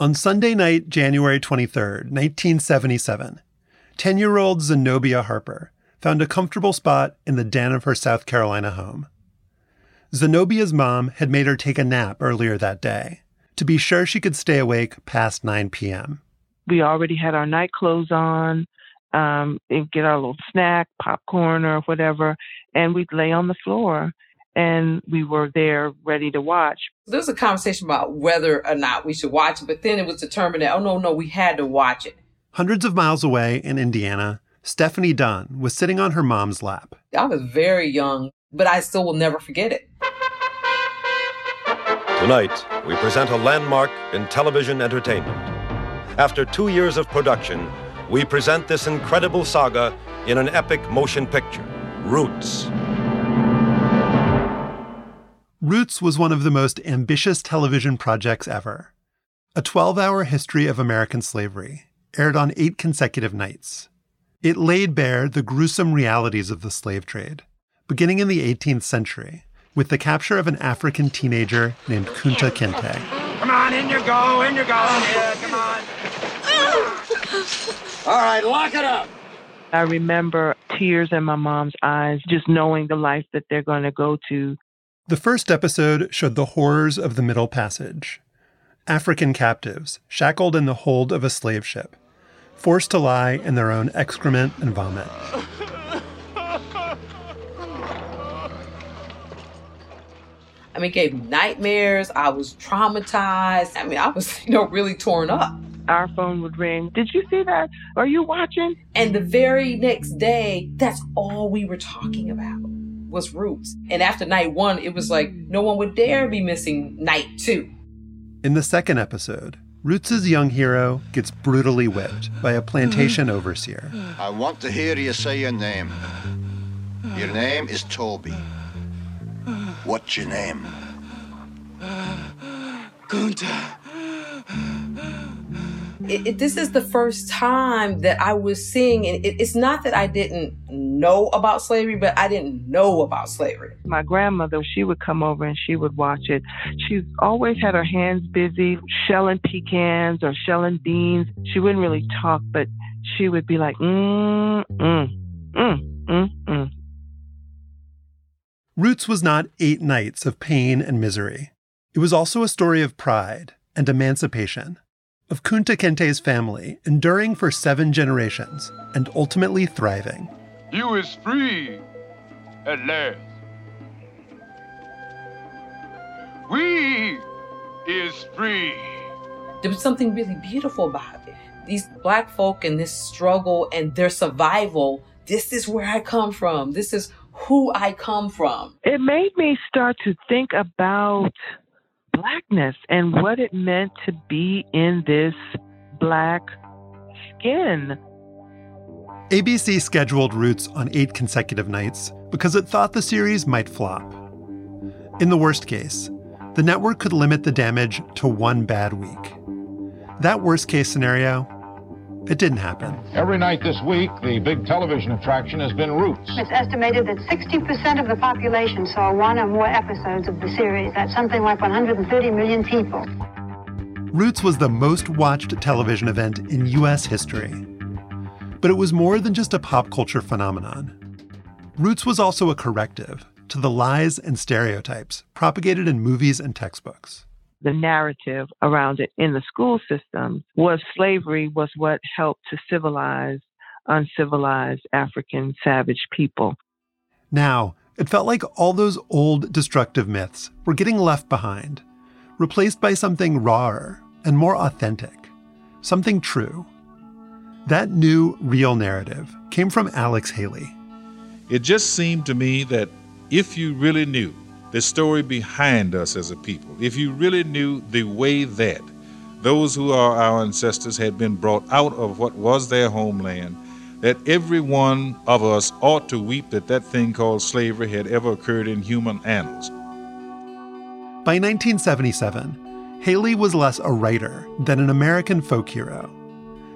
On Sunday night, January 23rd, 1977, 10 year old Zenobia Harper found a comfortable spot in the den of her South Carolina home. Zenobia's mom had made her take a nap earlier that day to be sure she could stay awake past 9 p.m. We already had our night clothes on, um, and get our little snack, popcorn or whatever, and we'd lay on the floor and we were there ready to watch. There was a conversation about whether or not we should watch it, but then it was determined that, oh, no, no, we had to watch it. Hundreds of miles away in Indiana, Stephanie Dunn was sitting on her mom's lap. I was very young, but I still will never forget it. Tonight, we present a landmark in television entertainment. After two years of production, we present this incredible saga in an epic motion picture Roots. Roots was one of the most ambitious television projects ever. A 12 hour history of American slavery aired on eight consecutive nights. It laid bare the gruesome realities of the slave trade, beginning in the 18th century with the capture of an African teenager named Kunta Kinte. Come on, in you go, in you go. Yeah, come on. All right, lock it up. I remember tears in my mom's eyes, just knowing the life that they're going to go to. The first episode showed the horrors of the Middle Passage African captives shackled in the hold of a slave ship, forced to lie in their own excrement and vomit. I mean, it gave me nightmares. I was traumatized. I mean, I was, you know, really torn up. Our phone would ring. Did you see that? Are you watching? And the very next day, that's all we were talking about was Roots. And after night one, it was like mm. no one would dare be missing night two. In the second episode, Roots' young hero gets brutally whipped by a plantation mm-hmm. overseer. I want to hear you say your name. Your name is Toby. What's your name? Kunta. It, it, this is the first time that I was seeing, and it, it's not that I didn't know about slavery, but I didn't know about slavery. My grandmother, she would come over and she would watch it. She always had her hands busy shelling pecans or shelling beans. She wouldn't really talk, but she would be like, mm, mm, mm, mm, mm. Roots was not eight nights of pain and misery. It was also a story of pride and emancipation, of Kunta Kinte's family enduring for seven generations and ultimately thriving. You is free at last. We is free. There was something really beautiful about it. These black folk and this struggle and their survival, this is where I come from. This is who I come from. It made me start to think about blackness and what it meant to be in this black skin. ABC scheduled Roots on eight consecutive nights because it thought the series might flop. In the worst case, the network could limit the damage to one bad week. That worst case scenario it didn't happen. Every night this week, the big television attraction has been Roots. It's estimated that 60% of the population saw one or more episodes of the series. That's something like 130 million people. Roots was the most watched television event in U.S. history. But it was more than just a pop culture phenomenon. Roots was also a corrective to the lies and stereotypes propagated in movies and textbooks the narrative around it in the school system was slavery was what helped to civilize uncivilized African savage people. Now, it felt like all those old destructive myths were getting left behind, replaced by something rawer and more authentic, something true. That new, real narrative came from Alex Haley. It just seemed to me that if you really knew the story behind us as a people, if you really knew the way that those who are our ancestors had been brought out of what was their homeland, that every one of us ought to weep that that thing called slavery had ever occurred in human annals. By 1977, Haley was less a writer than an American folk hero.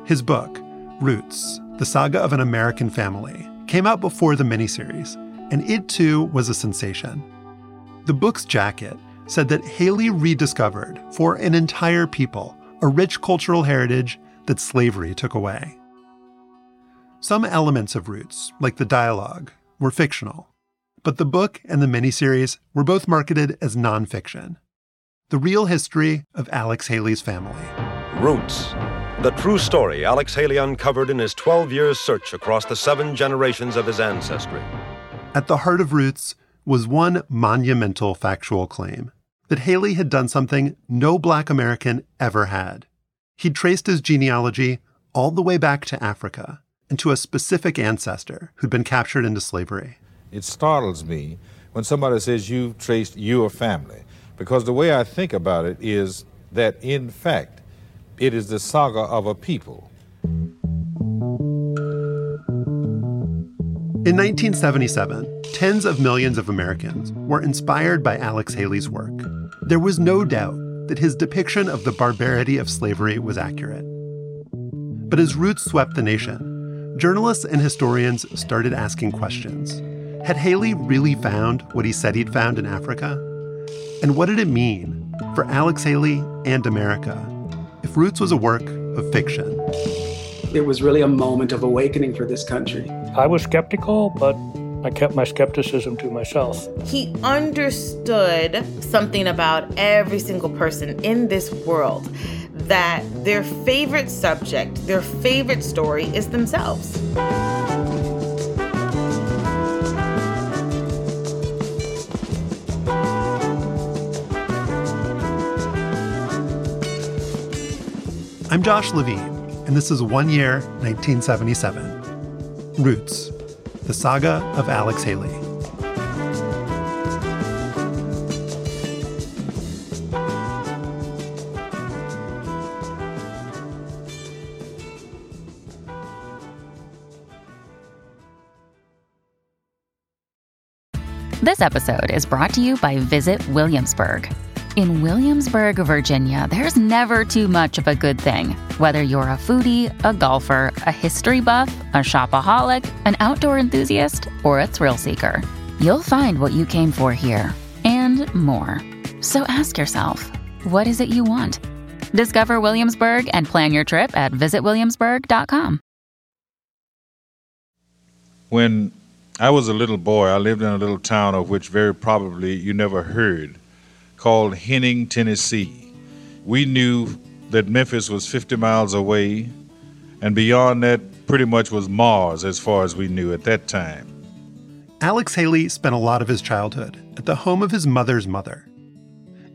His book, Roots The Saga of an American Family, came out before the miniseries, and it too was a sensation. The book's jacket said that Haley rediscovered, for an entire people, a rich cultural heritage that slavery took away. Some elements of Roots, like the dialogue, were fictional, but the book and the miniseries were both marketed as nonfiction. The real history of Alex Haley's family. Roots, the true story Alex Haley uncovered in his 12 years search across the seven generations of his ancestry. At the heart of Roots was one monumental factual claim that Haley had done something no black American ever had. He'd traced his genealogy all the way back to Africa and to a specific ancestor who'd been captured into slavery. It startles me when somebody says you've traced your family, because the way I think about it is that, in fact, it is the saga of a people. In 1977, tens of millions of Americans were inspired by Alex Haley's work. There was no doubt that his depiction of the barbarity of slavery was accurate. But as roots swept the nation, journalists and historians started asking questions. Had Haley really found what he said he'd found in Africa? And what did it mean for Alex Haley and America if Roots was a work of fiction? It was really a moment of awakening for this country. I was skeptical, but I kept my skepticism to myself. He understood something about every single person in this world that their favorite subject, their favorite story is themselves. I'm Josh Levin, and this is One Year, 1977. Roots, the saga of Alex Haley. This episode is brought to you by Visit Williamsburg. In Williamsburg, Virginia, there's never too much of a good thing. Whether you're a foodie, a golfer, a history buff, a shopaholic, an outdoor enthusiast, or a thrill seeker, you'll find what you came for here and more. So ask yourself, what is it you want? Discover Williamsburg and plan your trip at visitwilliamsburg.com. When I was a little boy, I lived in a little town of which very probably you never heard, called Henning, Tennessee. We knew that Memphis was 50 miles away, and beyond that, pretty much was Mars as far as we knew at that time. Alex Haley spent a lot of his childhood at the home of his mother's mother.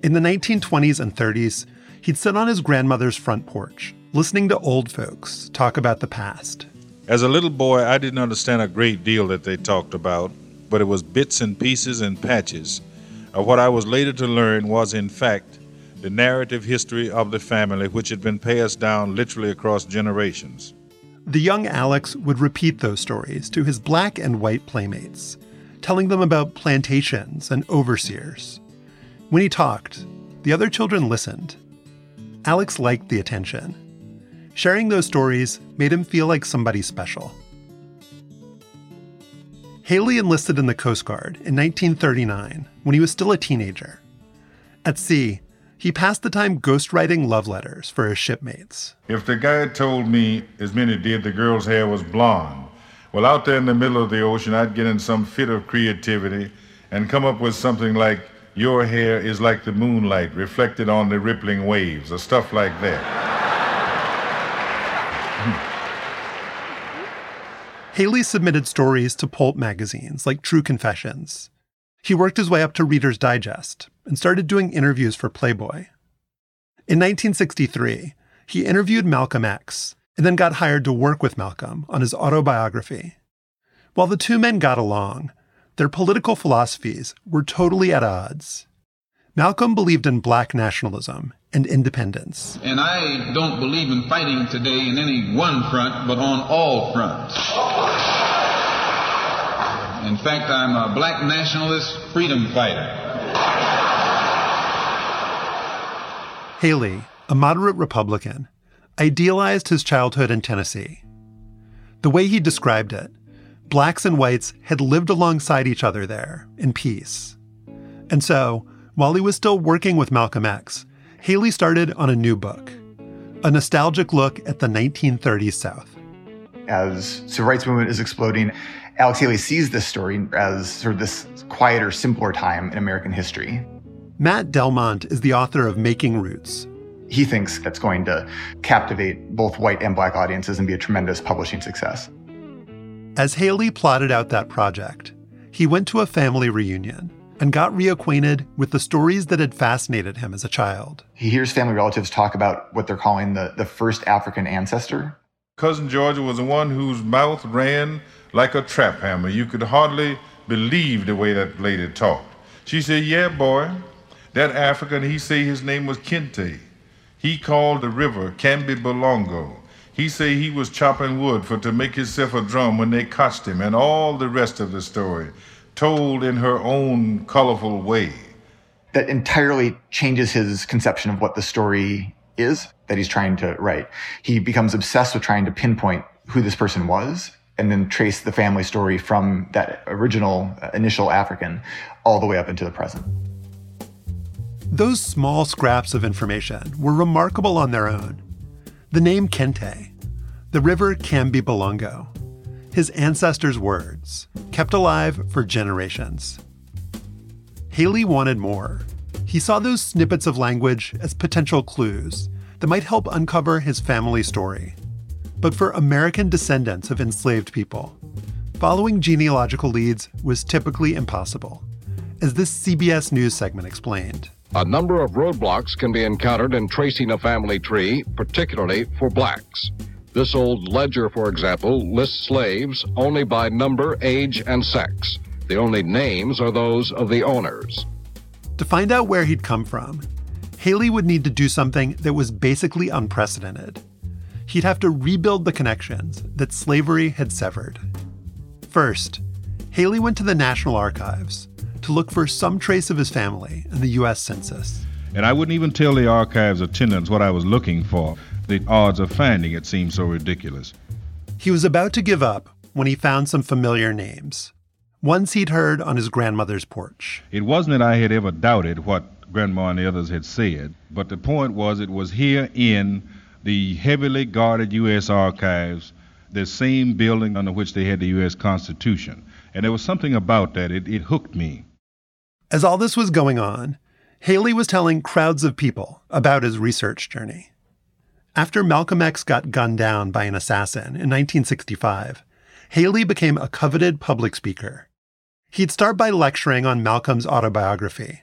In the 1920s and 30s, he'd sit on his grandmother's front porch, listening to old folks talk about the past. As a little boy, I didn't understand a great deal that they talked about, but it was bits and pieces and patches of what I was later to learn was, in fact, the narrative history of the family, which had been passed down literally across generations. The young Alex would repeat those stories to his black and white playmates, telling them about plantations and overseers. When he talked, the other children listened. Alex liked the attention. Sharing those stories made him feel like somebody special. Haley enlisted in the Coast Guard in 1939 when he was still a teenager. At sea, he passed the time ghostwriting love letters for his shipmates. If the guy told me, as many did, the girl's hair was blonde, well, out there in the middle of the ocean, I'd get in some fit of creativity and come up with something like, Your hair is like the moonlight reflected on the rippling waves, or stuff like that. Haley submitted stories to pulp magazines like True Confessions. He worked his way up to Reader's Digest and started doing interviews for Playboy. In 1963, he interviewed Malcolm X and then got hired to work with Malcolm on his autobiography. While the two men got along, their political philosophies were totally at odds. Malcolm believed in black nationalism and independence. And I don't believe in fighting today in any one front, but on all fronts. In fact, I'm a black nationalist freedom fighter. Haley, a moderate Republican, idealized his childhood in Tennessee. The way he described it, blacks and whites had lived alongside each other there in peace. And so, while he was still working with Malcolm X, Haley started on a new book a nostalgic look at the 1930s South. As civil rights movement is exploding, Alex Haley sees this story as sort of this quieter, simpler time in American history. Matt Delmont is the author of Making Roots. He thinks that's going to captivate both white and black audiences and be a tremendous publishing success. As Haley plotted out that project, he went to a family reunion and got reacquainted with the stories that had fascinated him as a child. He hears family relatives talk about what they're calling the, the first African ancestor. Cousin Georgia was the one whose mouth ran like a trap hammer. You could hardly believe the way that lady talked. She said, Yeah, boy, that African, he say his name was Kinte. He called the river Kamby Bolongo. He say he was chopping wood for to make himself a drum when they caught him, and all the rest of the story, told in her own colorful way. That entirely changes his conception of what the story is that he's trying to write. He becomes obsessed with trying to pinpoint who this person was and then trace the family story from that original uh, initial African all the way up into the present. Those small scraps of information were remarkable on their own. The name Kinte, the river Kamby Bolongo, his ancestors' words, kept alive for generations. Haley wanted more. He saw those snippets of language as potential clues that might help uncover his family story. But for American descendants of enslaved people, following genealogical leads was typically impossible, as this CBS News segment explained. A number of roadblocks can be encountered in tracing a family tree, particularly for blacks. This old ledger, for example, lists slaves only by number, age, and sex. The only names are those of the owners. To find out where he'd come from, Haley would need to do something that was basically unprecedented. He'd have to rebuild the connections that slavery had severed. First, Haley went to the National Archives to look for some trace of his family in the U.S. Census. And I wouldn't even tell the archives attendants what I was looking for. The odds of finding it seemed so ridiculous. He was about to give up when he found some familiar names, ones he'd heard on his grandmother's porch. It wasn't that I had ever doubted what Grandma and the others had said, but the point was it was here in the heavily guarded U.S. archives, the same building under which they had the U.S. Constitution. And there was something about that, it, it hooked me. As all this was going on, Haley was telling crowds of people about his research journey. After Malcolm X got gunned down by an assassin in 1965, Haley became a coveted public speaker. He'd start by lecturing on Malcolm's autobiography,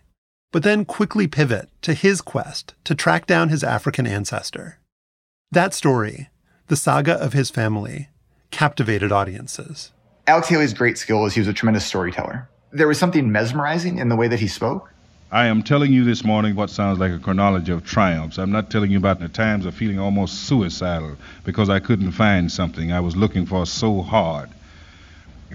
but then quickly pivot to his quest to track down his African ancestor. That story, the saga of his family, captivated audiences. Alex Haley's great skill is he was a tremendous storyteller there was something mesmerizing in the way that he spoke. I am telling you this morning what sounds like a chronology of triumphs. I'm not telling you about the times of feeling almost suicidal because I couldn't find something I was looking for so hard.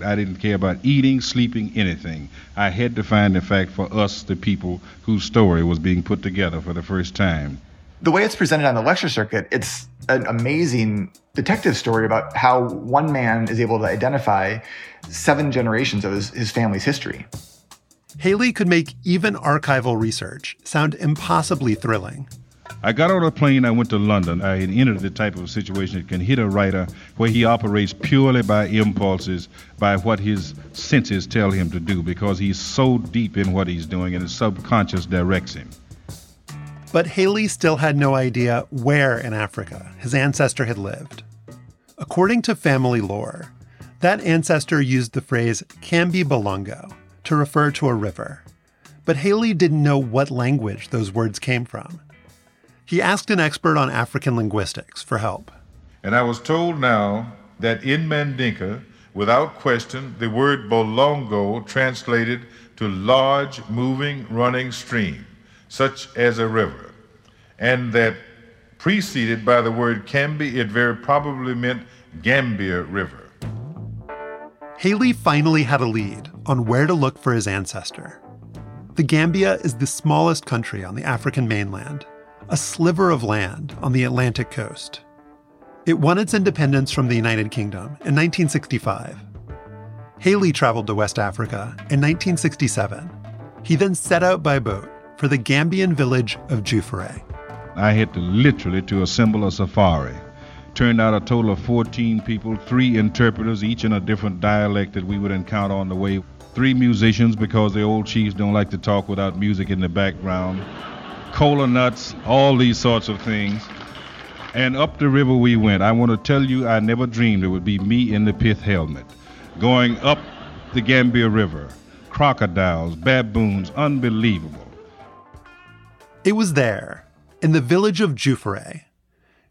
I didn't care about eating, sleeping, anything. I had to find, in fact, for us, the people whose story was being put together for the first time. The way it's presented on the lecture circuit, it's an amazing detective story about how one man is able to identify seven generations of his, his family's history. Haley could make even archival research sound impossibly thrilling. I got on a plane, I went to London. I had entered the type of situation that can hit a writer where he operates purely by impulses, by what his senses tell him to do, because he's so deep in what he's doing and his subconscious directs him. But Haley still had no idea where in Africa his ancestor had lived. According to family lore, that ancestor used the phrase Kamby Bolongo to refer to a river, but Haley didn't know what language those words came from. He asked an expert on African linguistics for help. And I was told now that in Mandinka, without question, the word Bolongo translated to large, moving, running stream such as a river, and that preceded by the word Kamby, it very probably meant Gambia River. Haley finally had a lead on where to look for his ancestor. The Gambia is the smallest country on the African mainland, a sliver of land on the Atlantic coast. It won its independence from the United Kingdom in 1965. Haley traveled to West Africa in 1967. He then set out by boat for the Gambian village of Juffure. I had to literally to assemble a safari. Turned out a total of 14 people, three interpreters, each in a different dialect that we would encounter on the way. Three musicians because the old chiefs don't like to talk without music in the background. Cola nuts, all these sorts of things. And up the river we went. I want to tell you, I never dreamed it would be me in the pith helmet. Going up the Gambia River, crocodiles, baboons, unbelievable. It was there, in the village of Juffure,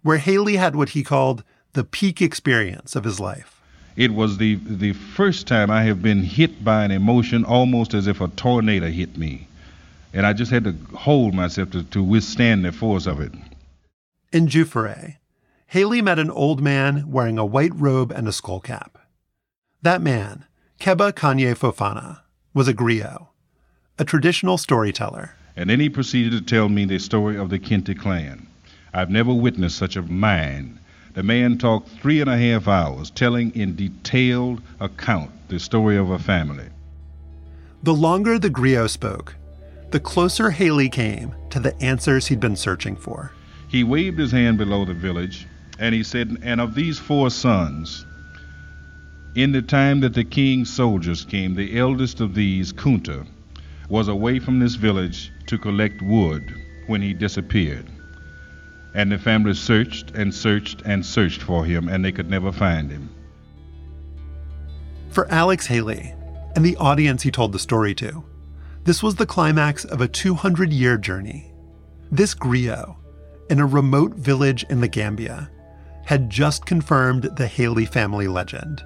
where Haley had what he called the peak experience of his life. It was the, the first time I have been hit by an emotion almost as if a tornado hit me. And I just had to hold myself to, to withstand the force of it. In Juffure, Haley met an old man wearing a white robe and a skull cap. That man, Kebba Kanji Fofana, was a griot, a traditional storyteller. And then he proceeded to tell me the story of the Kinte clan. I've never witnessed such a mind. The man talked three and a half hours, telling in detailed account the story of a family. The longer the griot spoke, the closer Haley came to the answers he'd been searching for. He waved his hand below the village, and he said, And of these four sons, in the time that the king's soldiers came, the eldest of these, Kunta, was away from this village to collect wood when he disappeared. And the family searched and searched and searched for him, and they could never find him. For Alex Haley and the audience he told the story to, this was the climax of a 200 year journey. This griot, in a remote village in the Gambia, had just confirmed the Haley family legend.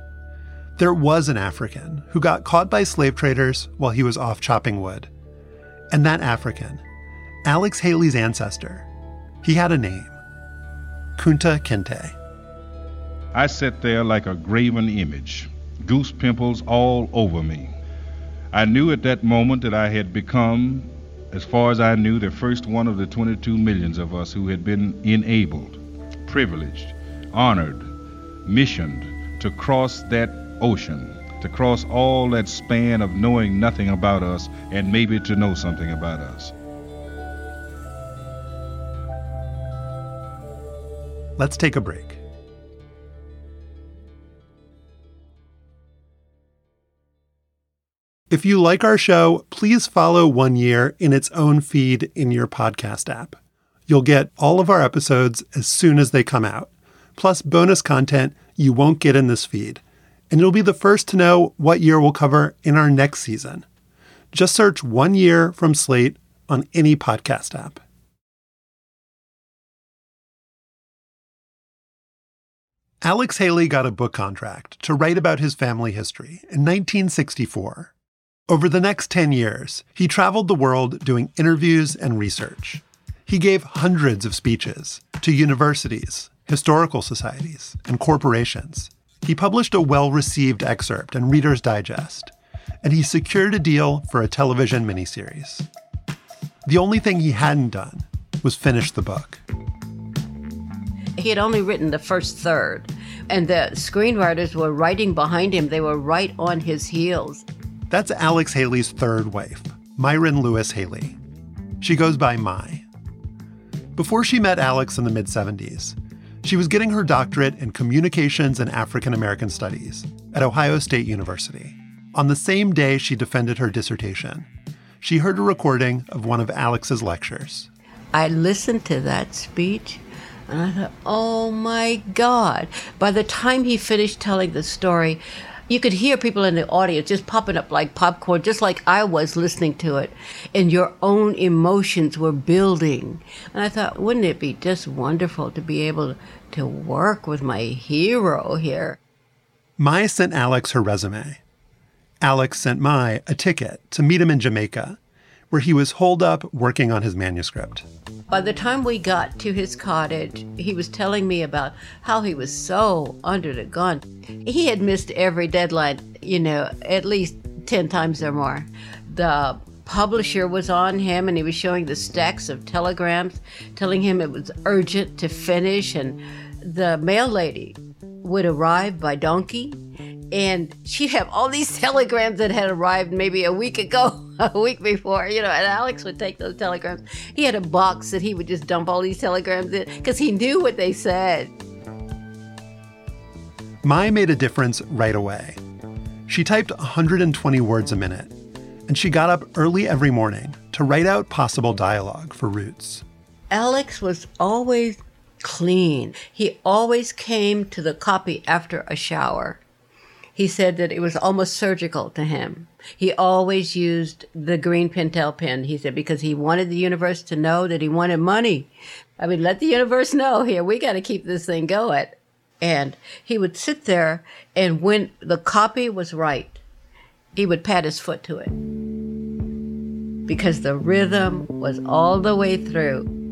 There was an African who got caught by slave traders while he was off chopping wood. And that African, Alex Haley's ancestor, he had a name Kunta Kinte. I sat there like a graven image, goose pimples all over me. I knew at that moment that I had become, as far as I knew, the first one of the 22 millions of us who had been enabled, privileged, honored, missioned to cross that ocean, to cross all that span of knowing nothing about us and maybe to know something about us. Let's take a break. If you like our show, please follow One Year in its own feed in your podcast app. You'll get all of our episodes as soon as they come out, plus bonus content you won't get in this feed. And you'll be the first to know what year we'll cover in our next season. Just search One Year from Slate on any podcast app. Alex Haley got a book contract to write about his family history in 1964. Over the next 10 years, he traveled the world doing interviews and research. He gave hundreds of speeches to universities, historical societies, and corporations. He published a well received excerpt in Reader's Digest, and he secured a deal for a television miniseries. The only thing he hadn't done was finish the book. He had only written the first third, and the screenwriters were writing behind him. They were right on his heels. That's Alex Haley's third wife, Myron Lewis Haley. She goes by My. Before she met Alex in the mid 70s, she was getting her doctorate in communications and African American studies at Ohio State University. On the same day she defended her dissertation, she heard a recording of one of Alex's lectures. I listened to that speech and I thought, oh my God. By the time he finished telling the story, you could hear people in the audience just popping up like popcorn, just like I was listening to it. And your own emotions were building. And I thought, wouldn't it be just wonderful to be able to work with my hero here? Mai sent Alex her resume. Alex sent Mai a ticket to meet him in Jamaica, where he was holed up working on his manuscript. By the time we got to his cottage, he was telling me about how he was so under the gun. He had missed every deadline, you know, at least 10 times or more. The publisher was on him and he was showing the stacks of telegrams telling him it was urgent to finish and the mail lady would arrive by donkey And she'd have all these telegrams that had arrived maybe a week ago, a week before, you know, and Alex would take those telegrams. He had a box that he would just dump all these telegrams in because he knew what they said. Mai made a difference right away. She typed 120 words a minute, and she got up early every morning to write out possible dialogue for Roots. Alex was always clean. He always came to the copy after a shower. He said that it was almost surgical to him. He always used the green Pentel pen, he said, because he wanted the universe to know that he wanted money. I mean, let the universe know here, we got to keep this thing going. And he would sit there, and when the copy was right, he would pat his foot to it because the rhythm was all the way through.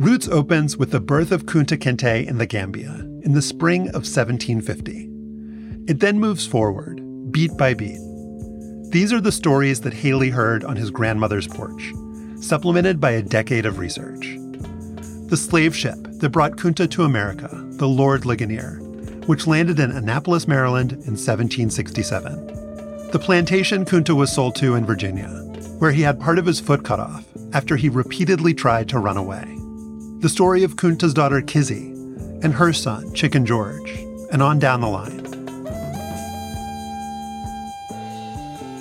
Roots opens with the birth of Kunta Kinte in the Gambia in the spring of 1750. It then moves forward, beat by beat. These are the stories that Haley heard on his grandmother's porch, supplemented by a decade of research. The slave ship that brought Kunta to America, the Lord Ligonier, which landed in Annapolis, Maryland in 1767. The plantation Kunta was sold to in Virginia, where he had part of his foot cut off after he repeatedly tried to run away. The story of Kunta's daughter Kizzy and her son, Chicken George, and on down the line.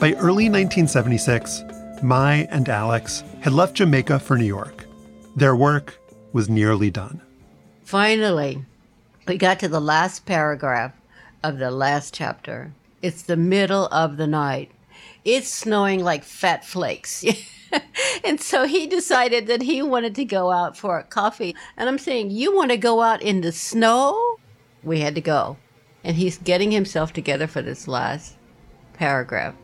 By early 1976, Mai and Alex had left Jamaica for New York. Their work was nearly done. Finally, we got to the last paragraph of the last chapter. It's the middle of the night. It's snowing like fat flakes. and so he decided that he wanted to go out for a coffee. And I'm saying, You want to go out in the snow? We had to go. And he's getting himself together for this last paragraph.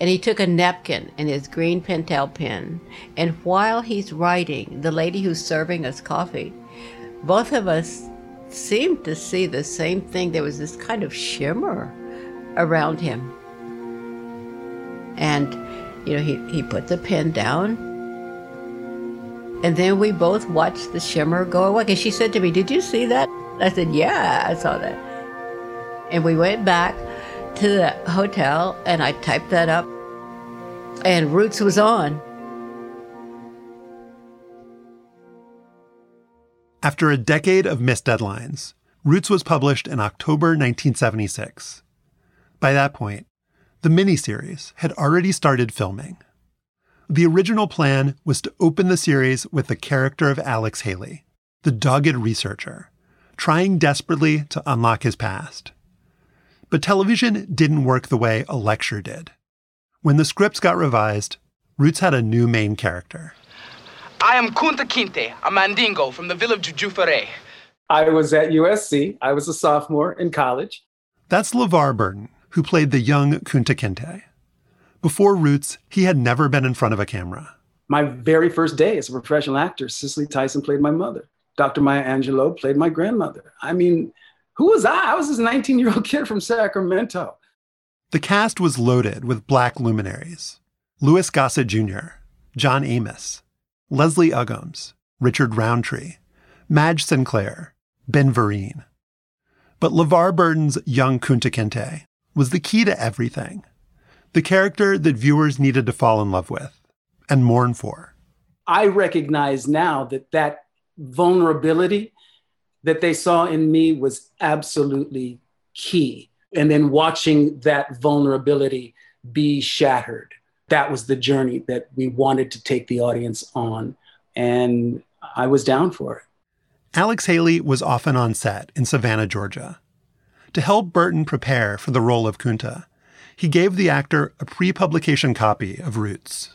And he took a napkin and his green Pentel pen. And while he's writing, the lady who's serving us coffee, both of us seemed to see the same thing. There was this kind of shimmer around him. And, you know, he, he put the pen down. And then we both watched the shimmer go away. And she said to me, Did you see that? I said, Yeah, I saw that. And we went back to the hotel and I typed that up. And Roots was on. After a decade of missed deadlines, Roots was published in October 1976. By that point, the miniseries had already started filming. The original plan was to open the series with the character of Alex Haley, the dogged researcher, trying desperately to unlock his past. But television didn't work the way a lecture did. When the scripts got revised, Roots had a new main character. I am Kunta Kinte, a Mandingo from the village of Juffure. I was at USC. I was a sophomore in college. That's LeVar Burton, who played the young Kunta Kinte. Before Roots, he had never been in front of a camera. My very first day as a professional actor, Cicely Tyson played my mother. Dr. Maya Angelou played my grandmother. I mean, who was I? I was this 19 year old kid from Sacramento. The cast was loaded with black luminaries Louis Gossett Jr., John Amos, Leslie Uggams, Richard Roundtree, Madge Sinclair, Ben Vereen. But LeVar Burton's young Kunta Kinte was the key to everything. The character that viewers needed to fall in love with and mourn for. I recognize now that that vulnerability that they saw in me was absolutely key. And then watching that vulnerability be shattered, that was the journey that we wanted to take the audience on. And I was down for it. Alex Haley was often on set in Savannah, Georgia. To help Burton prepare for the role of Kunta, he gave the actor a pre publication copy of Roots.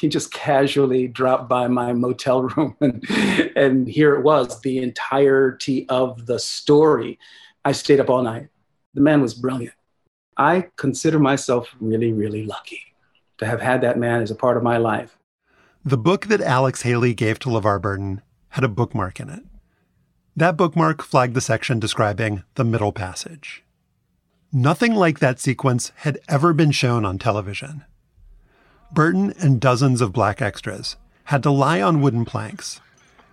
He just casually dropped by my motel room, and, and here it was the entirety of the story. I stayed up all night. The man was brilliant. I consider myself really, really lucky to have had that man as a part of my life. The book that Alex Haley gave to LeVar Burton had a bookmark in it. That bookmark flagged the section describing the middle passage. Nothing like that sequence had ever been shown on television. Burton and dozens of black extras had to lie on wooden planks,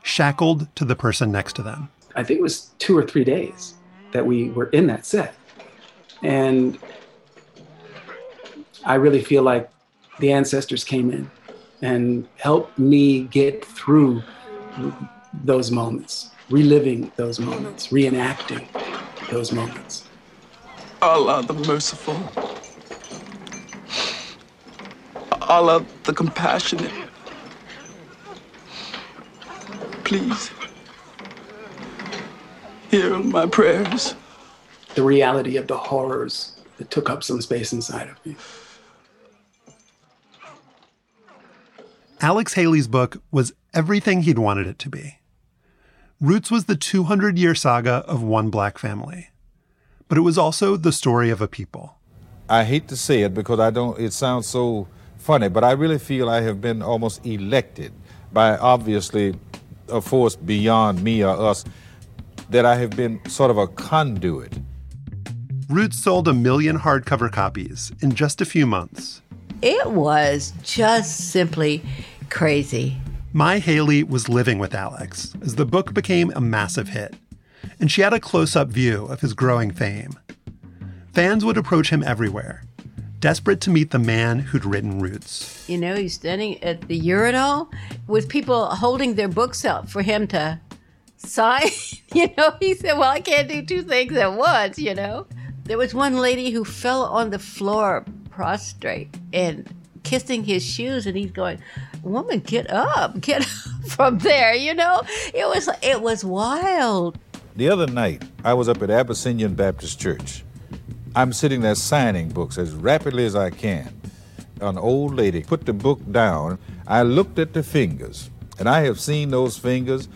shackled to the person next to them. I think it was two or three days that we were in that set. And I really feel like the ancestors came in and helped me get through those moments, reliving those moments, reenacting those moments. Allah the merciful. Allah the compassionate. Please hear my prayers. The reality of the horrors that took up some space inside of me. Alex Haley's book was everything he'd wanted it to be. Roots was the 200 year saga of one black family, but it was also the story of a people. I hate to say it because I don't, it sounds so funny, but I really feel I have been almost elected by obviously a force beyond me or us, that I have been sort of a conduit. Roots sold a million hardcover copies in just a few months. It was just simply crazy. Mai Haley was living with Alex as the book became a massive hit, and she had a close up view of his growing fame. Fans would approach him everywhere, desperate to meet the man who'd written Roots. You know, he's standing at the urinal with people holding their books up for him to sign. you know, he said, Well, I can't do two things at once, you know. There was one lady who fell on the floor prostrate and kissing his shoes and he's going woman get up get up from there you know? It was it was wild. The other night i was up at abyssinian baptist church. I'm sitting there signing books as rapidly as i can. An old lady put the book down. I looked at the fingers and i have seen those fingers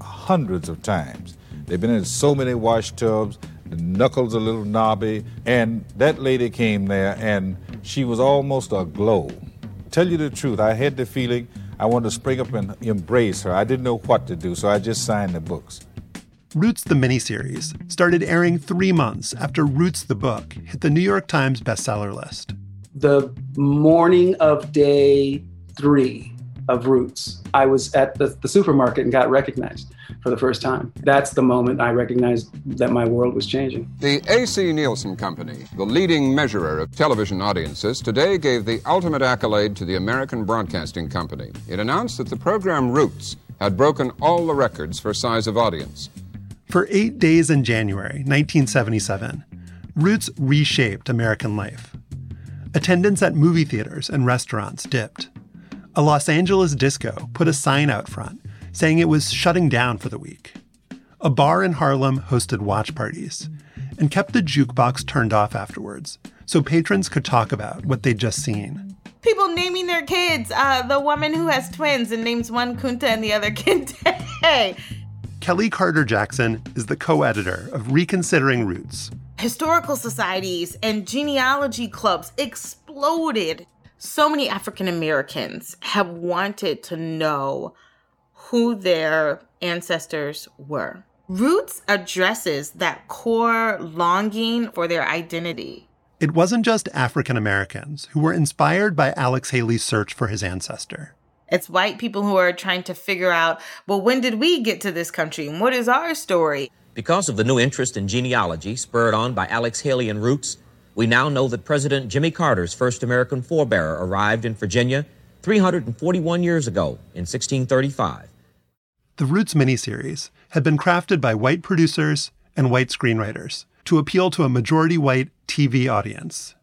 hundreds of times. They've been in so many wash tubs the knuckles a little knobby. And that lady came there and she was almost a glow. Tell you the truth, I had the feeling I wanted to spring up and embrace her. I didn't know what to do, so I just signed the books. Roots the miniseries started airing three months after Roots the book hit the New York Times bestseller list. The morning of day three of Roots, I was at the, the supermarket and got recognized for the first time. That's the moment I recognized that my world was changing. The AC Nielsen Company, the leading measurer of television audiences, today gave the ultimate accolade to the American Broadcasting Company. It announced that the program Roots had broken all the records for size of audience. For eight days in January 1977, Roots reshaped American life. Attendance at movie theaters and restaurants dipped. A Los Angeles disco put a sign out front saying it was shutting down for the week. A bar in Harlem hosted watch parties and kept the jukebox turned off afterwards so patrons could talk about what they'd just seen. People naming their kids. Uh, the woman who has twins and names one Kunta and the other Kinte. Kelly Carter Jackson is the co editor of Reconsidering Roots. Historical societies and genealogy clubs exploded. So many African Americans have wanted to know who their ancestors were. Roots addresses that core longing for their identity. It wasn't just African Americans who were inspired by Alex Haley's search for his ancestor. It's white people who are trying to figure out, well, when did we get to this country and what is our story? Because of the new interest in genealogy spurred on by Alex Haley and Roots, we now know that President Jimmy Carter's first American forebearer arrived in Virginia 341 years ago in 1635. The Roots miniseries had been crafted by white producers and white screenwriters to appeal to a majority white TV audience.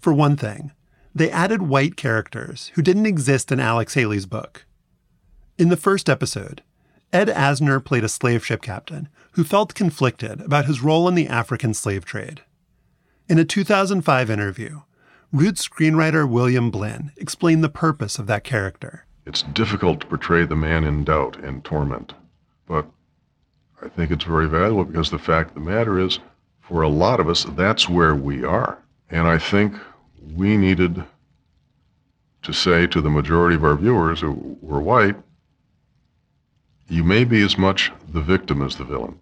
For one thing, they added white characters who didn't exist in Alex Haley's book. In the first episode, Ed Asner played a slave ship captain who felt conflicted about his role in the African slave trade. In a 2005 interview, Roots screenwriter William Blinn explained the purpose of that character. It's difficult to portray the man in doubt and torment, but I think it's very valuable because the fact of the matter is, for a lot of us, that's where we are. And I think we needed to say to the majority of our viewers who were white, you may be as much the victim as the villain.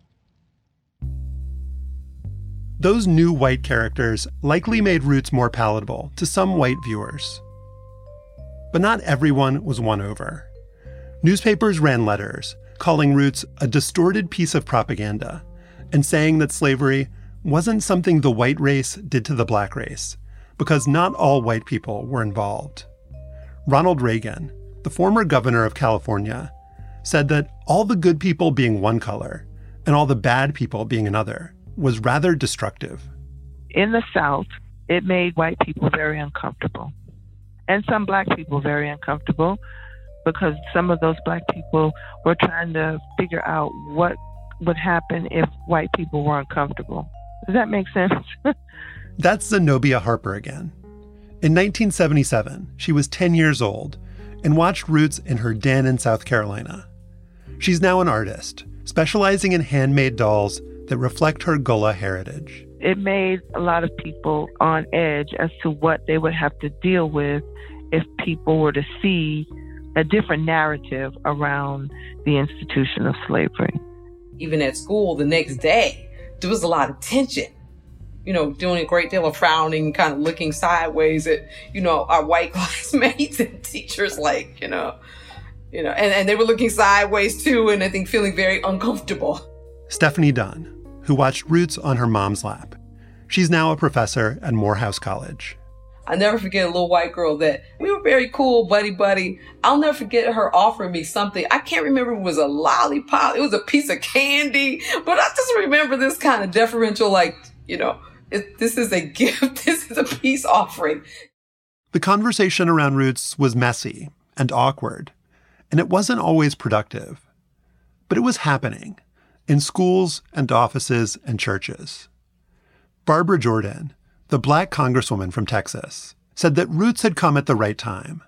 Those new white characters likely made Roots more palatable to some white viewers. But not everyone was won over. Newspapers ran letters calling Roots a distorted piece of propaganda and saying that slavery wasn't something the white race did to the black race, because not all white people were involved. Ronald Reagan, the former governor of California, said that all the good people being one color and all the bad people being another was rather destructive. In the South, it made white people very uncomfortable and some black people very uncomfortable because some of those black people were trying to figure out what would happen if white people were uncomfortable. Does that make sense? That's Zenobia Harper again. In 1977, she was 10 years old and watched Roots in her den in South Carolina. She's now an artist, specializing in handmade dolls that reflect her Gullah heritage. It made a lot of people on edge as to what they would have to deal with if people were to see a different narrative around the institution of slavery. Even at school the next day, there was a lot of tension. You know, doing a great deal of frowning, kind of looking sideways at, you know, our white classmates and teachers, like, you know, you know, and, and they were looking sideways too, and I think feeling very uncomfortable. Stephanie Dunn, who watched Roots on her mom's lap. She's now a professor at Morehouse College. I never forget a little white girl that we were very cool, buddy, buddy. I'll never forget her offering me something. I can't remember if it was a lollipop, it was a piece of candy, but I just remember this kind of deferential, like, you know, it, this is a gift, this is a peace offering. The conversation around Roots was messy and awkward, and it wasn't always productive. But it was happening in schools and offices and churches. Barbara Jordan, the black congresswoman from Texas, said that Roots had come at the right time,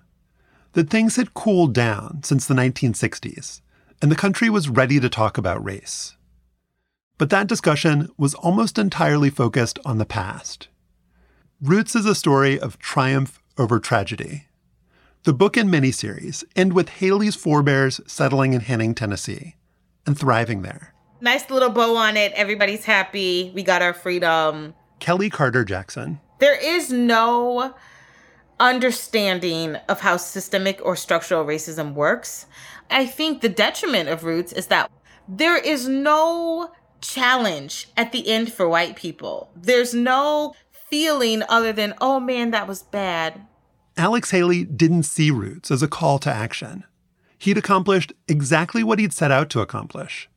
that things had cooled down since the 1960s, and the country was ready to talk about race. But that discussion was almost entirely focused on the past. Roots is a story of triumph over tragedy. The book and miniseries end with Haley's forebears settling in Henning, Tennessee, and thriving there. Nice little bow on it. Everybody's happy. We got our freedom. Kelly Carter Jackson. There is no understanding of how systemic or structural racism works. I think the detriment of Roots is that there is no challenge at the end for white people. There's no feeling other than, oh man, that was bad. Alex Haley didn't see Roots as a call to action. He'd accomplished exactly what he'd set out to accomplish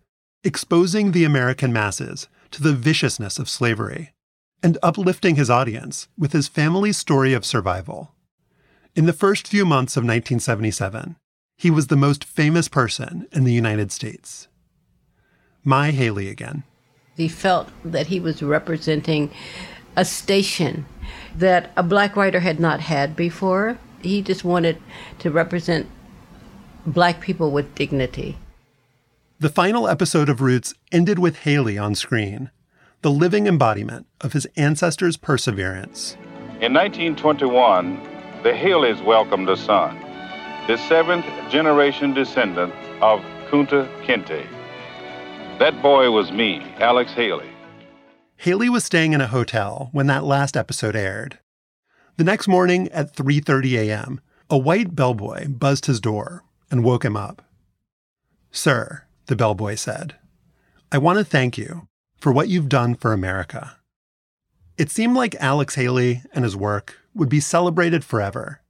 exposing the American masses to the viciousness of slavery and uplifting his audience with his family's story of survival. In the first few months of 1977, he was the most famous person in the United States. My Haley again. He felt that he was representing a station that a black writer had not had before. He just wanted to represent black people with dignity. The final episode of Roots ended with Haley on screen, the living embodiment of his ancestors' perseverance. In 1921, the Haleys welcomed a son, the seventh generation descendant of Kunta Kinte. That boy was me, Alex Haley. Haley was staying in a hotel when that last episode aired. The next morning at 3:30 a.m., a white bellboy buzzed his door and woke him up. "Sir," the bellboy said, "I want to thank you for what you've done for America." It seemed like Alex Haley and his work would be celebrated forever.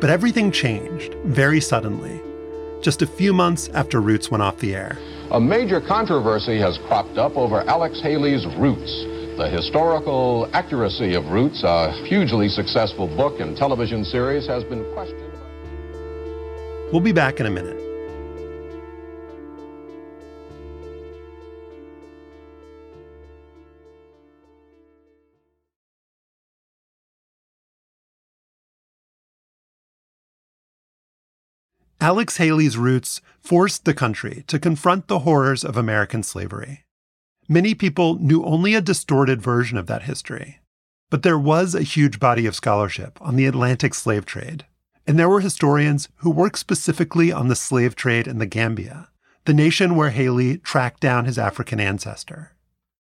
But everything changed very suddenly, just a few months after Roots went off the air. A major controversy has cropped up over Alex Haley's Roots. The historical accuracy of Roots, a hugely successful book and television series, has been questioned. We'll be back in a minute. Alex Haley's roots forced the country to confront the horrors of American slavery. Many people knew only a distorted version of that history. But there was a huge body of scholarship on the Atlantic slave trade, and there were historians who worked specifically on the slave trade in the Gambia, the nation where Haley tracked down his African ancestor.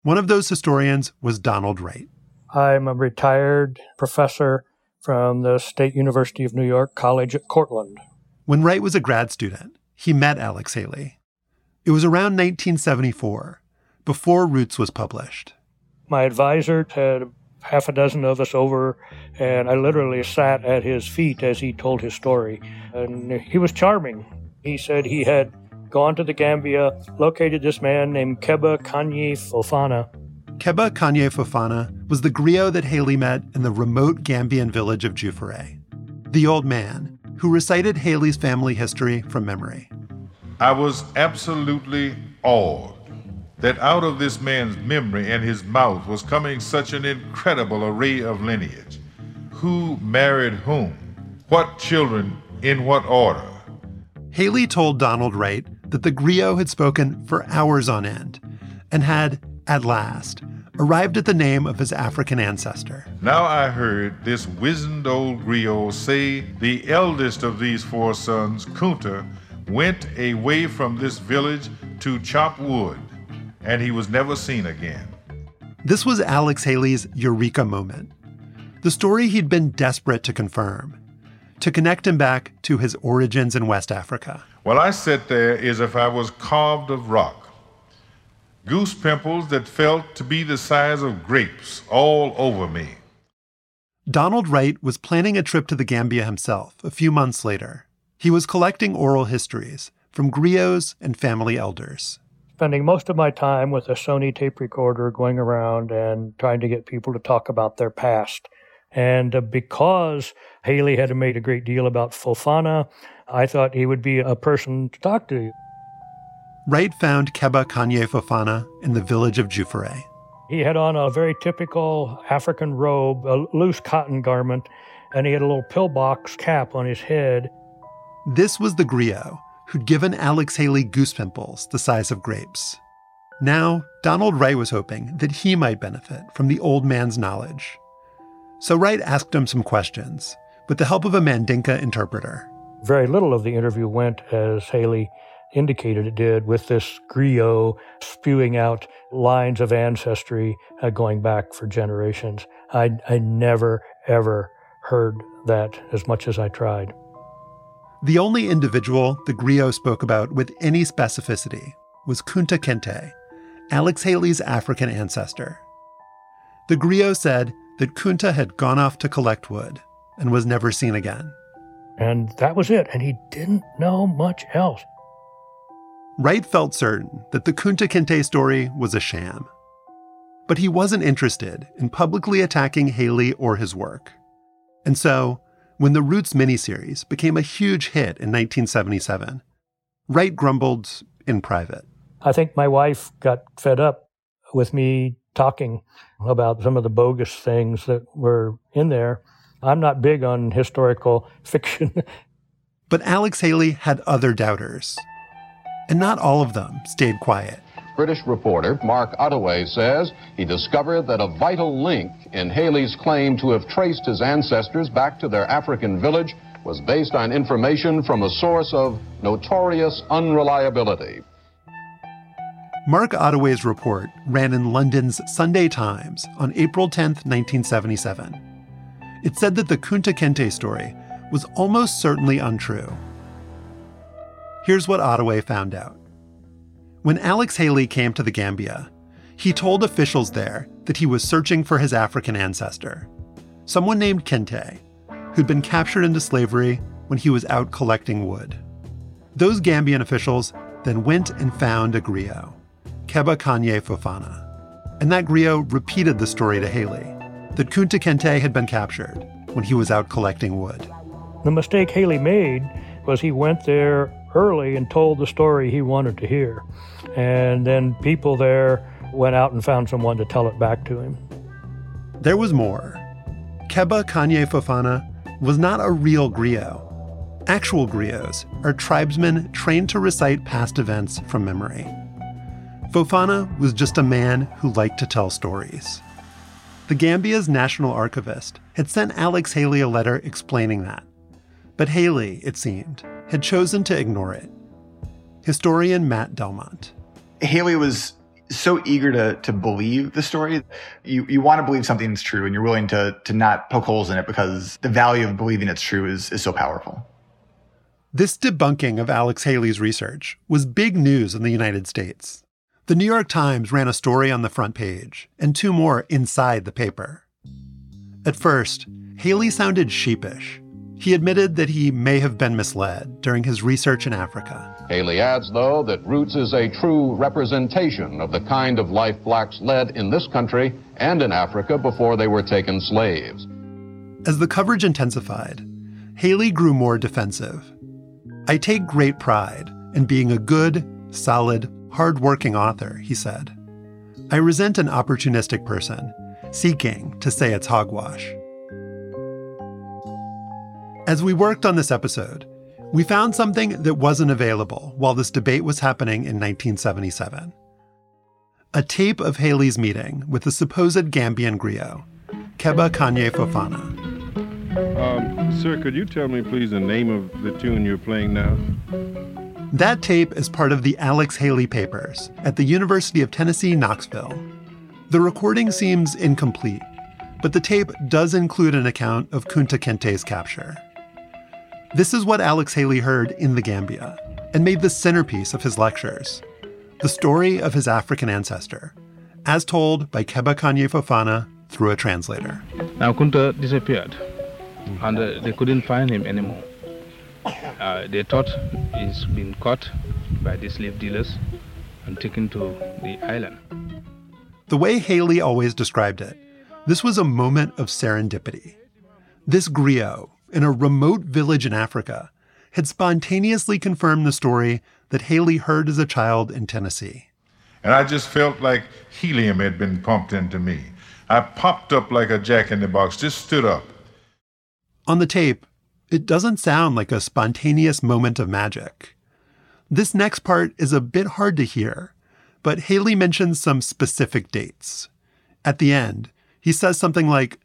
One of those historians was Donald Wright. I'm a retired professor from the State University of New York College at Cortland. When Wright was a grad student, he met Alex Haley. It was around 1974, before Roots was published. My advisor had half a dozen of us over, and I literally sat at his feet as he told his story. And he was charming. He said he had gone to the Gambia, located this man named Kebba Kanji Fofana. Kebba Kanji Fofana was the griot that Haley met in the remote Gambian village of Juffure. The old man, who recited Haley's family history from memory. I was absolutely awed that out of this man's memory and his mouth was coming such an incredible array of lineage. Who married whom? What children in what order? Haley told Donald Wright that the griot had spoken for hours on end and had, at last, arrived at the name of his African ancestor. Now I heard this wizened old griot say the eldest of these four sons, Kunta, went away from this village to chop wood and he was never seen again. This was Alex Haley's eureka moment. The story he'd been desperate to confirm, to connect him back to his origins in West Africa. Well, I sat there as if I was carved of rock. Goose pimples that felt to be the size of grapes all over me. Donald Wright was planning a trip to the Gambia himself a few months later. He was collecting oral histories from griots and family elders spending most of my time with a Sony tape recorder going around and trying to get people to talk about their past. And uh, because Haley had made a great deal about Fofana, I thought he would be a person to talk to. Wright found Kebba Kanji Fofana in the village of Juffure. He had on a very typical African robe, a loose cotton garment, and he had a little pillbox cap on his head. This was the griot who'd given Alex Haley goose pimples the size of grapes. Now, Donald Wright was hoping that he might benefit from the old man's knowledge. So Wright asked him some questions with the help of a Mandinka interpreter. Very little of the interview went as Haley indicated it did, with this griot spewing out lines of ancestry uh, going back for generations. I, I never, ever heard that as much as I tried. The only individual the griot spoke about with any specificity was Kunta Kinte, Alex Haley's African ancestor. The griot said that Kunta had gone off to collect wood and was never seen again. And that was it, and he didn't know much else. Wright felt certain that the Kunta Kinte story was a sham. But he wasn't interested in publicly attacking Haley or his work. And so, when the Roots miniseries became a huge hit in 1977, Wright grumbled in private. I think my wife got fed up with me talking about some of the bogus things that were in there. I'm not big on historical fiction. but Alex Haley had other doubters, and not all of them stayed quiet. British reporter Mark Ottaway says he discovered that a vital link in Haley's claim to have traced his ancestors back to their African village was based on information from a source of notorious unreliability. Mark Ottaway's report ran in London's Sunday Times on April 10, 1977. It said that the Kunta Kinte story was almost certainly untrue. Here's what Ottaway found out. When Alex Haley came to the Gambia, he told officials there that he was searching for his African ancestor, someone named Kinte, who'd been captured into slavery when he was out collecting wood. Those Gambian officials then went and found a griot, Kebba Kanji Fofana. And that griot repeated the story to Haley that Kunta Kinte had been captured when he was out collecting wood. The mistake Haley made was he went there early and told the story he wanted to hear. And then people there went out and found someone to tell it back to him. There was more. Kebba Kanji Fofana was not a real griot. Actual griots are tribesmen trained to recite past events from memory. Fofana was just a man who liked to tell stories. The Gambia's national archivist had sent Alex Haley a letter explaining that. But Haley, it seemed, had chosen to ignore it. Historian Matt Delmont. Haley was so eager to to believe the story. You you want to believe something's true and you're willing to to not poke holes in it because the value of believing it's true is is so powerful. This debunking of Alex Haley's research was big news in the United States. The New York Times ran a story on the front page and two more inside the paper. At first, Haley sounded sheepish. He admitted that he may have been misled during his research in Africa. Haley adds, though, that Roots is a true representation of the kind of life blacks led in this country and in Africa before they were taken slaves. As the coverage intensified, Haley grew more defensive. I take great pride in being a good, solid, hard-working author, he said. I resent an opportunistic person seeking to say it's hogwash. As we worked on this episode, we found something that wasn't available while this debate was happening in 1977. A tape of Haley's meeting with the supposed Gambian griot, Kebba Kanji Fofana. Um, sir, could you tell me, please, the name of the tune you're playing now? That tape is part of the Alex Haley Papers at the University of Tennessee, Knoxville. The recording seems incomplete, but the tape does include an account of Kunta Kinte's capture. This is what Alex Haley heard in the Gambia and made the centerpiece of his lectures the story of his African ancestor, as told by Kebba Kanji Fofana through a translator. Now, Kunta disappeared, and uh, they couldn't find him anymore. Uh, they thought he's been caught by the slave dealers and taken to the island. The way Haley always described it, this was a moment of serendipity. This griot in a remote village in Africa had spontaneously confirmed the story that Haley heard as a child in Tennessee. And I just felt like helium had been pumped into me. I popped up like a jack in the box, just stood up. On the tape, it doesn't sound like a spontaneous moment of magic. This next part is a bit hard to hear, but Haley mentions some specific dates. At the end, he says something like,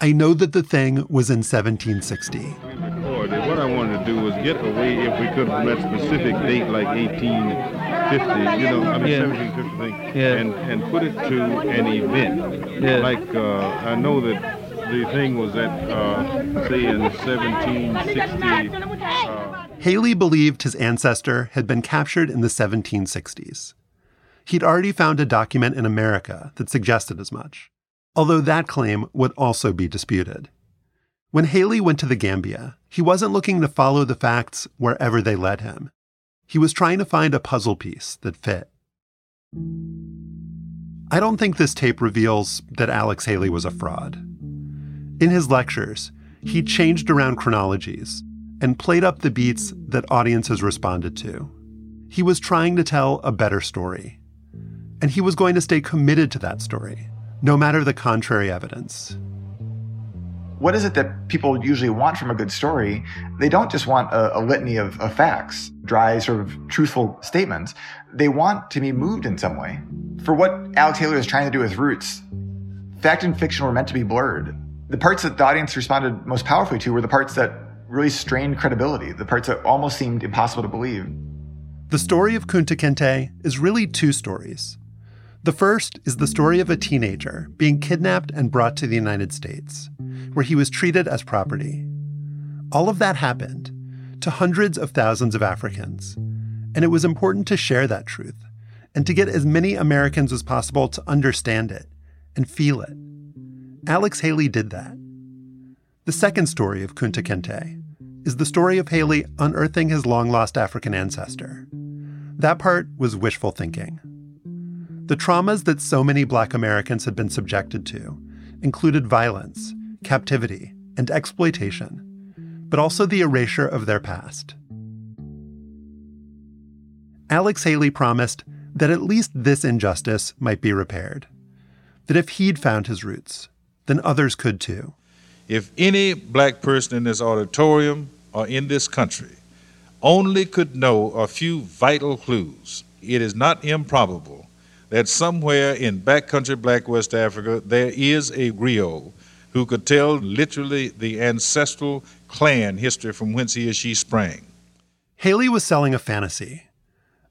I know that the thing was in 1760. What I wanted to do was get away, if we could, from that specific date, like 1850, you know, I mean, Yeah. 1750 thing, Yeah. and, and put it to an event. Yeah. Like, uh, I know that the thing was at, uh, say, in 1760. Uh, Haley believed his ancestor had been captured in the 1760s. He'd already found a document in America that suggested as much, although that claim would also be disputed. When Haley went to the Gambia, he wasn't looking to follow the facts wherever they led him. He was trying to find a puzzle piece that fit. I don't think this tape reveals that Alex Haley was a fraud. In his lectures, he changed around chronologies and played up the beats that audiences responded to. He was trying to tell a better story. And he was going to stay committed to that story, no matter the contrary evidence. What is it that people usually want from a good story? They don't just want a, a litany of, of facts, dry, sort of truthful statements. They want to be moved in some way. For what Alex Haley is trying to do with Roots, fact and fiction were meant to be blurred. The parts that the audience responded most powerfully to were the parts that really strained credibility, the parts that almost seemed impossible to believe. The story of Kunta Kinte is really two stories. The first is the story of a teenager being kidnapped and brought to the United States, where he was treated as property. All of that happened to hundreds of thousands of Africans, and it was important to share that truth and to get as many Americans as possible to understand it and feel it. Alex Haley did that. The second story of Kunta Kinte is the story of Haley unearthing his long lost African ancestor. That part was wishful thinking. The traumas that so many Black Americans had been subjected to included violence, captivity, and exploitation, but also the erasure of their past. Alex Haley promised that at least this injustice might be repaired. That if he'd found his roots, then others could too. If any black person in this auditorium or in this country only could know a few vital clues, it is not improbable that somewhere in backcountry black West Africa there is a griot who could tell literally the ancestral clan history from whence he or she sprang. Haley was selling a fantasy,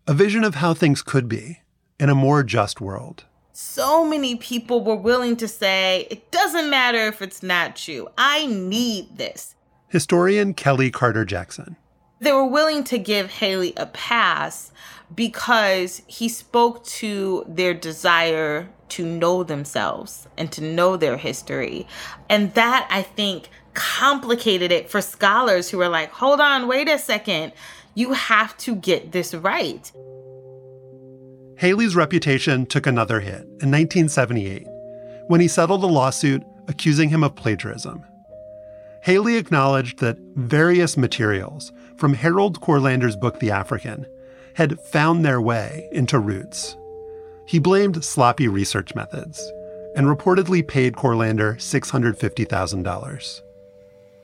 a vision of how things could be in a more just world. So many people were willing to say, it doesn't matter if it's not true. I need this. Historian Kelly Carter Jackson. They were willing to give Haley a pass because he spoke to their desire to know themselves and to know their history. And that, I think, complicated it for scholars who were like, hold on, wait a second. You have to get this right. Haley's reputation took another hit in 1978 when he settled a lawsuit accusing him of plagiarism. Haley acknowledged that various materials from Harold Courlander's book The African had found their way into Roots. He blamed sloppy research methods and reportedly paid Courlander $650,000.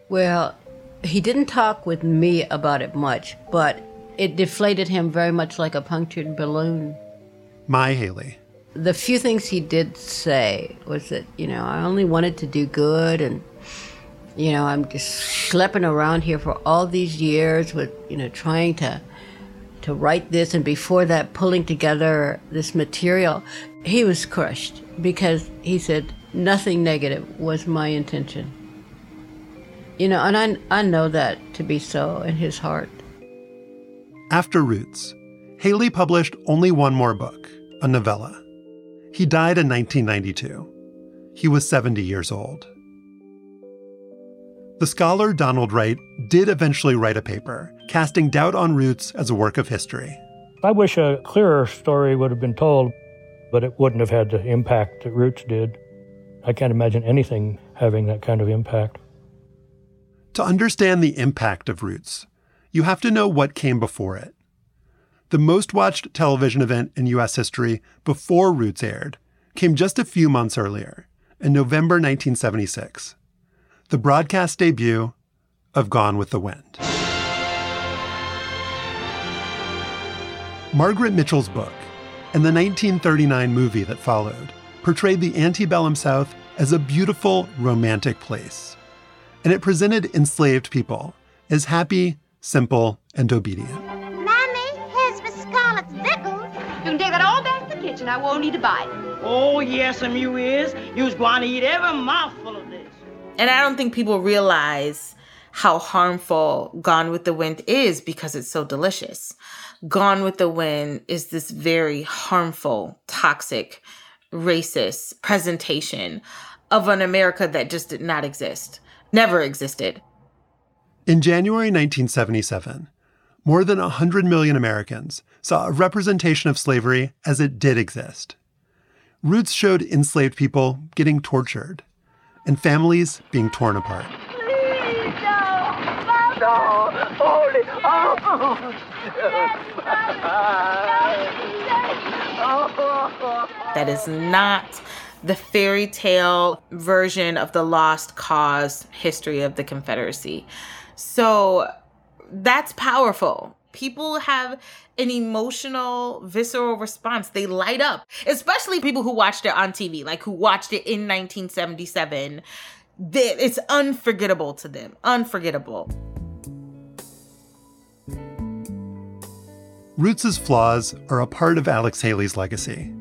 Well, he didn't talk with me about it much, but it deflated him very much like a punctured balloon. My Haley. The few things he did say was that, you know, I only wanted to do good and you know, I'm just schlepping around here for all these years with, you know, trying to to write this and before that pulling together this material. He was crushed because he said nothing negative was my intention. You know, and I, I know that to be so in his heart. After Roots, Haley published only one more book, a novella. He died in 1992. He was 70 years old. The scholar Donald Wright did eventually write a paper casting doubt on Roots as a work of history. I wish a clearer story would have been told, but it wouldn't have had the impact that Roots did. I can't imagine anything having that kind of impact. To understand the impact of Roots, you have to know what came before it. The most watched television event in U.S. history before Roots aired came just a few months earlier, in November 1976 the broadcast debut of Gone with the Wind. Margaret Mitchell's book and the 1939 movie that followed portrayed the antebellum South as a beautiful, romantic place. And it presented enslaved people as happy, simple, and obedient. Mammy, here's Miss Scarlett's victuals. You can take that all back to the kitchen. I won't need to buy it. Oh, yes, and you is. You's going to eat every mouthful of this. And I don't think people realize how harmful Gone with the Wind is because it's so delicious. Gone with the Wind is this very harmful, toxic, racist presentation of an America that just did not exist, never existed. In January 1977, more than 100 million Americans saw a representation of slavery as it did exist. Roots showed enslaved people getting tortured, and families being torn apart. That is not the fairy tale version of the lost cause history of the Confederacy. So that's powerful. People have an emotional, visceral response. They light up, especially people who watched it on TV, like who watched it in 1977. It's unforgettable to them. Unforgettable. Roots' flaws are a part of Alex Haley's legacy.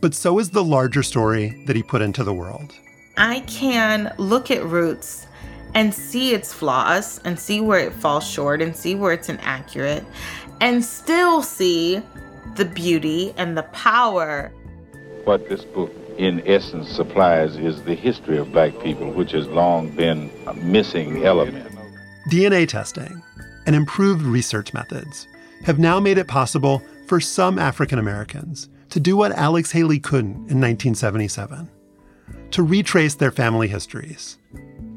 But so is the larger story that he put into the world. I can look at Roots and see its flaws and see where it falls short and see where it's inaccurate and still see the beauty and the power. What this book, in essence, supplies is the history of black people, which has long been a missing element. DNA testing and improved research methods have now made it possible for some African Americans to do what Alex Haley couldn't in 1977 to retrace their family histories,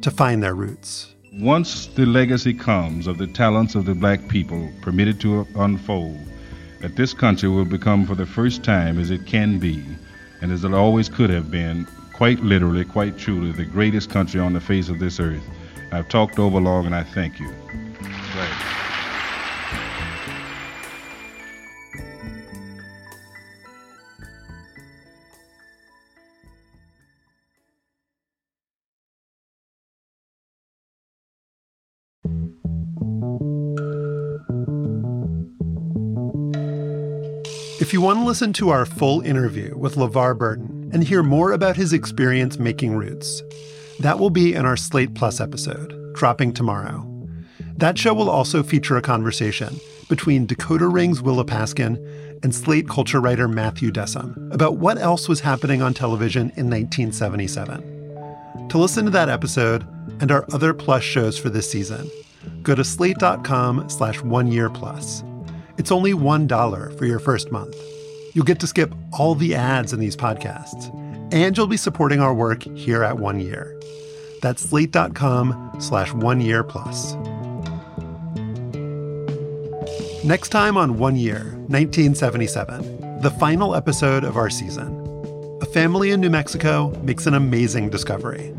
to find their roots. Once the legacy comes of the talents of the black people permitted to unfold, that this country will become for the first time as it can be, and as it always could have been, quite literally, quite truly, the greatest country on the face of this earth. I've talked over long and I thank you. Right. Want to listen to our full interview with LeVar Burton and hear more about his experience making roots, that will be in our Slate Plus episode, dropping tomorrow. That show will also feature a conversation between Decoder Ring's Willa Paskin and Slate culture writer Matthew Dessem about what else was happening on television in 1977. To listen to that episode and our other plus shows for this season, go to slate.com slash one year plus. It's only $1 for your first month. You'll get to skip all the ads in these podcasts, and you'll be supporting our work here at One Year. That's slate.com slash one year plus. Next time on One Year, 1977, the final episode of our season. A family in New Mexico makes an amazing discovery,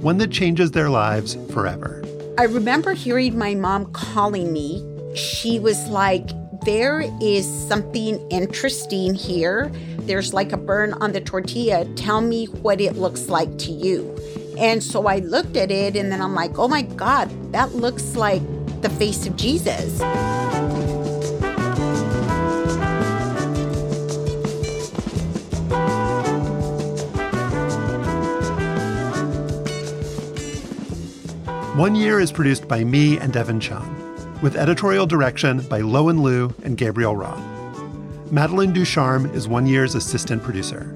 one that changes their lives forever. I remember hearing my mom calling me. She was like, There is something interesting here. There's like a burn on the tortilla. Tell me what it looks like to you. And so I looked at it and then I'm like, Oh my God, that looks like the face of Jesus. One Year is produced by me and Evan Chung, with editorial direction by Lowen Liu and Gabriel Roth. Madeline Ducharme is One Year's assistant producer.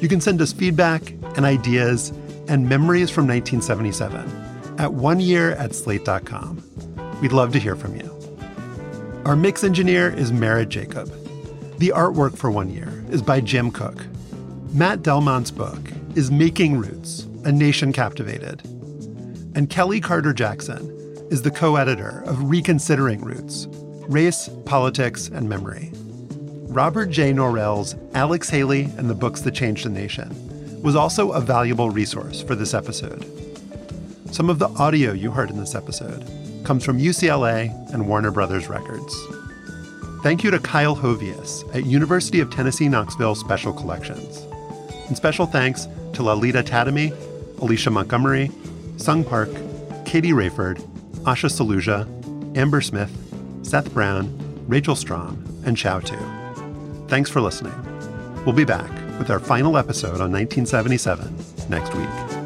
You can send us feedback and ideas and memories from 1977 at oneyear at slate.com. We'd love to hear from you. Our mix engineer is Merritt Jacob. The artwork for One Year is by Jim Cook. Matt Delmont's book is Making Roots A Nation Captivated. And Kelly Carter Jackson is the co editor of Reconsidering Roots Race, Politics, and Memory. Robert J. Norrell's Alex Haley and the Books That Changed the Nation was also a valuable resource for this episode. Some of the audio you heard in this episode comes from UCLA and Warner Brothers Records. Thank you to Kyle Hovius at University of Tennessee Knoxville Special Collections. And special thanks to Lalita Tatamy, Alicia Montgomery, Sung Park, Katie Rayford, Asha Saluja, Amber Smith, Seth Brown, Rachel Strom, and Chao Tu. Thanks for listening. We'll be back with our final episode on 1977 next week.